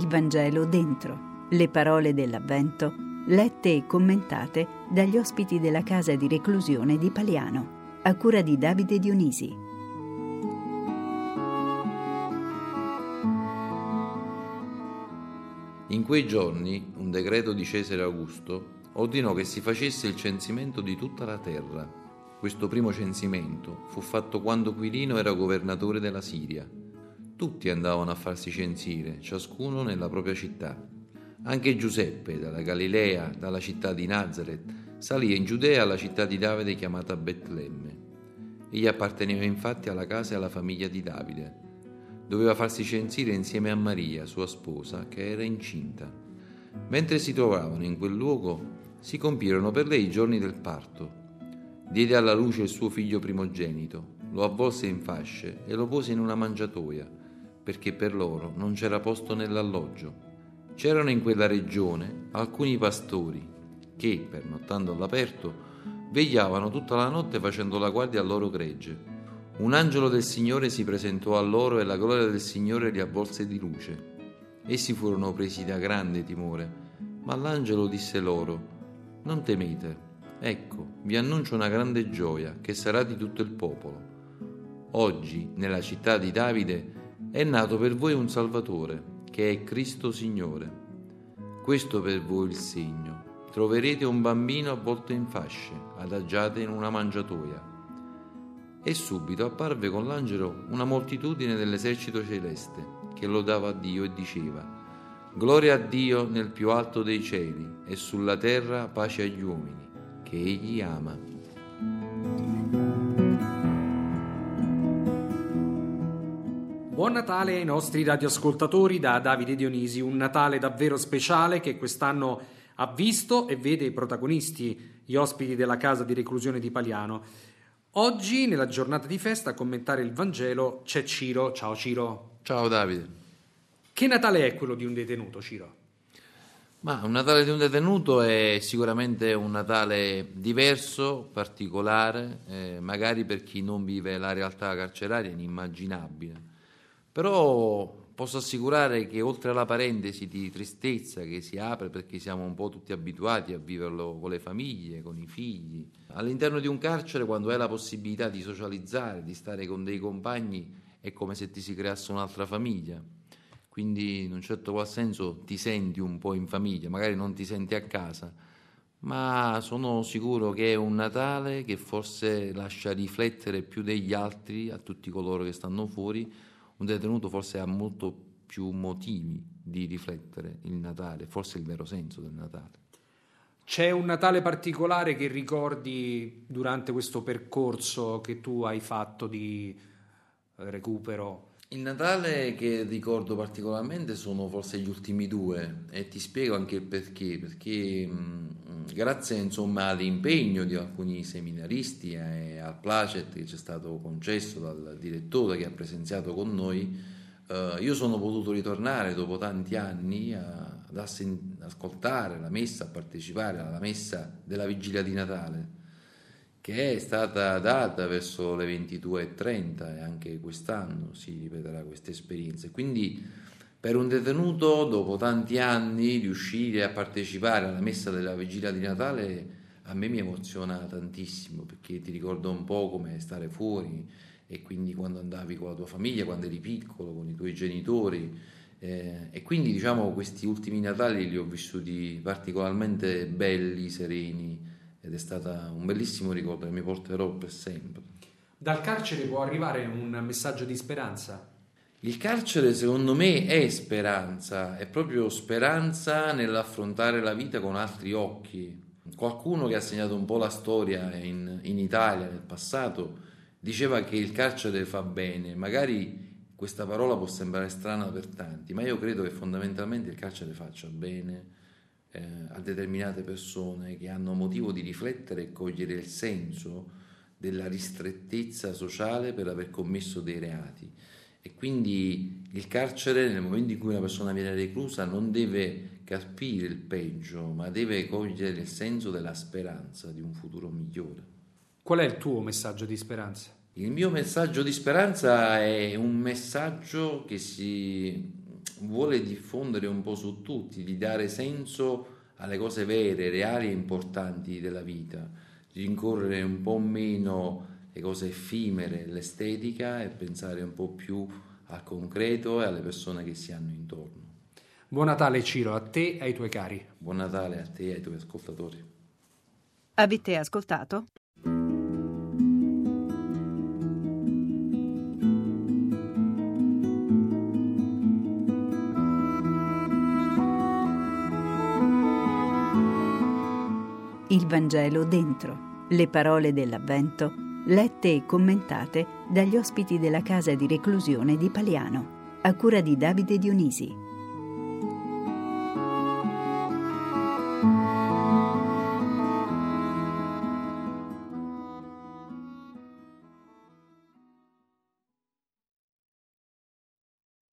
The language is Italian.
Vangelo dentro, le parole dell'Avvento, lette e commentate dagli ospiti della casa di reclusione di Paliano, a cura di Davide Dionisi. In quei giorni un decreto di Cesare Augusto ordinò che si facesse il censimento di tutta la terra. Questo primo censimento fu fatto quando Quirino era governatore della Siria tutti andavano a farsi censire, ciascuno nella propria città. Anche Giuseppe, dalla Galilea, dalla città di Nazareth, salì in Giudea alla città di Davide chiamata Betlemme. Egli apparteneva infatti alla casa e alla famiglia di Davide. Doveva farsi censire insieme a Maria, sua sposa, che era incinta. Mentre si trovavano in quel luogo, si compirono per lei i giorni del parto. Diede alla luce il suo figlio primogenito, lo avvolse in fasce e lo pose in una mangiatoia perché per loro non c'era posto nell'alloggio. C'erano in quella regione alcuni pastori che, pernottando all'aperto, vegliavano tutta la notte facendo la guardia al loro gregge. Un angelo del Signore si presentò a loro e la gloria del Signore li avvolse di luce. Essi furono presi da grande timore, ma l'angelo disse loro, Non temete, ecco, vi annuncio una grande gioia che sarà di tutto il popolo. Oggi, nella città di Davide, è nato per voi un Salvatore, che è Cristo Signore. Questo per voi il segno. Troverete un bambino avvolto in fasce, adagiate in una mangiatoia. E subito apparve con l'angelo una moltitudine dell'esercito celeste, che lodava Dio e diceva, Gloria a Dio nel più alto dei cieli e sulla terra pace agli uomini, che Egli ama. Buon Natale ai nostri radioascoltatori da Davide Dionisi, un Natale davvero speciale che quest'anno ha visto e vede i protagonisti, gli ospiti della casa di reclusione di Paliano. Oggi, nella giornata di festa, a commentare il Vangelo c'è Ciro. Ciao Ciro. Ciao Davide. Che Natale è quello di un detenuto, Ciro? Ma un Natale di un detenuto è sicuramente un Natale diverso, particolare, eh, magari per chi non vive la realtà carceraria, inimmaginabile però posso assicurare che oltre alla parentesi di tristezza che si apre perché siamo un po' tutti abituati a viverlo con le famiglie, con i figli, all'interno di un carcere quando hai la possibilità di socializzare, di stare con dei compagni, è come se ti si creasse un'altra famiglia. Quindi in un certo qual senso ti senti un po' in famiglia, magari non ti senti a casa, ma sono sicuro che è un Natale che forse lascia riflettere più degli altri a tutti coloro che stanno fuori un detenuto forse ha molto più motivi di riflettere il Natale, forse il vero senso del Natale. C'è un Natale particolare che ricordi durante questo percorso che tu hai fatto di recupero? Il Natale che ricordo particolarmente sono forse gli ultimi due e ti spiego anche il perché, perché mh, grazie insomma, all'impegno di alcuni seminaristi e al placet che ci è stato concesso dal direttore che ha presenziato con noi, eh, io sono potuto ritornare dopo tanti anni a, ad ascoltare la messa, a partecipare alla messa della vigilia di Natale che è stata data verso le 22.30 e anche quest'anno si ripeterà questa esperienza. Quindi per un detenuto dopo tanti anni riuscire a partecipare alla messa della vigilia di Natale a me mi emoziona tantissimo perché ti ricordo un po' come stare fuori e quindi quando andavi con la tua famiglia, quando eri piccolo, con i tuoi genitori. Eh, e quindi diciamo questi ultimi Natali li ho vissuti particolarmente belli, sereni ed è stato un bellissimo ricordo che mi porterò per sempre. Dal carcere può arrivare un messaggio di speranza? Il carcere secondo me è speranza, è proprio speranza nell'affrontare la vita con altri occhi. Qualcuno che ha segnato un po' la storia in, in Italia nel passato diceva che il carcere fa bene, magari questa parola può sembrare strana per tanti, ma io credo che fondamentalmente il carcere faccia bene, eh, a determinate persone che hanno motivo di riflettere e cogliere il senso della ristrettezza sociale per aver commesso dei reati. E quindi il carcere, nel momento in cui una persona viene reclusa, non deve capire il peggio, ma deve cogliere il senso della speranza di un futuro migliore. Qual è il tuo messaggio di speranza? Il mio messaggio di speranza è un messaggio che si vuole diffondere un po' su tutti, di dare senso alle cose vere, reali e importanti della vita, rincorrere un po' meno le cose effimere, l'estetica e pensare un po' più al concreto e alle persone che si hanno intorno. Buon Natale Ciro, a te e ai tuoi cari. Buon Natale a te e ai tuoi ascoltatori. Avete ascoltato? Il Vangelo dentro, le parole dell'Avvento, lette e commentate dagli ospiti della casa di reclusione di Paliano, a cura di Davide Dionisi.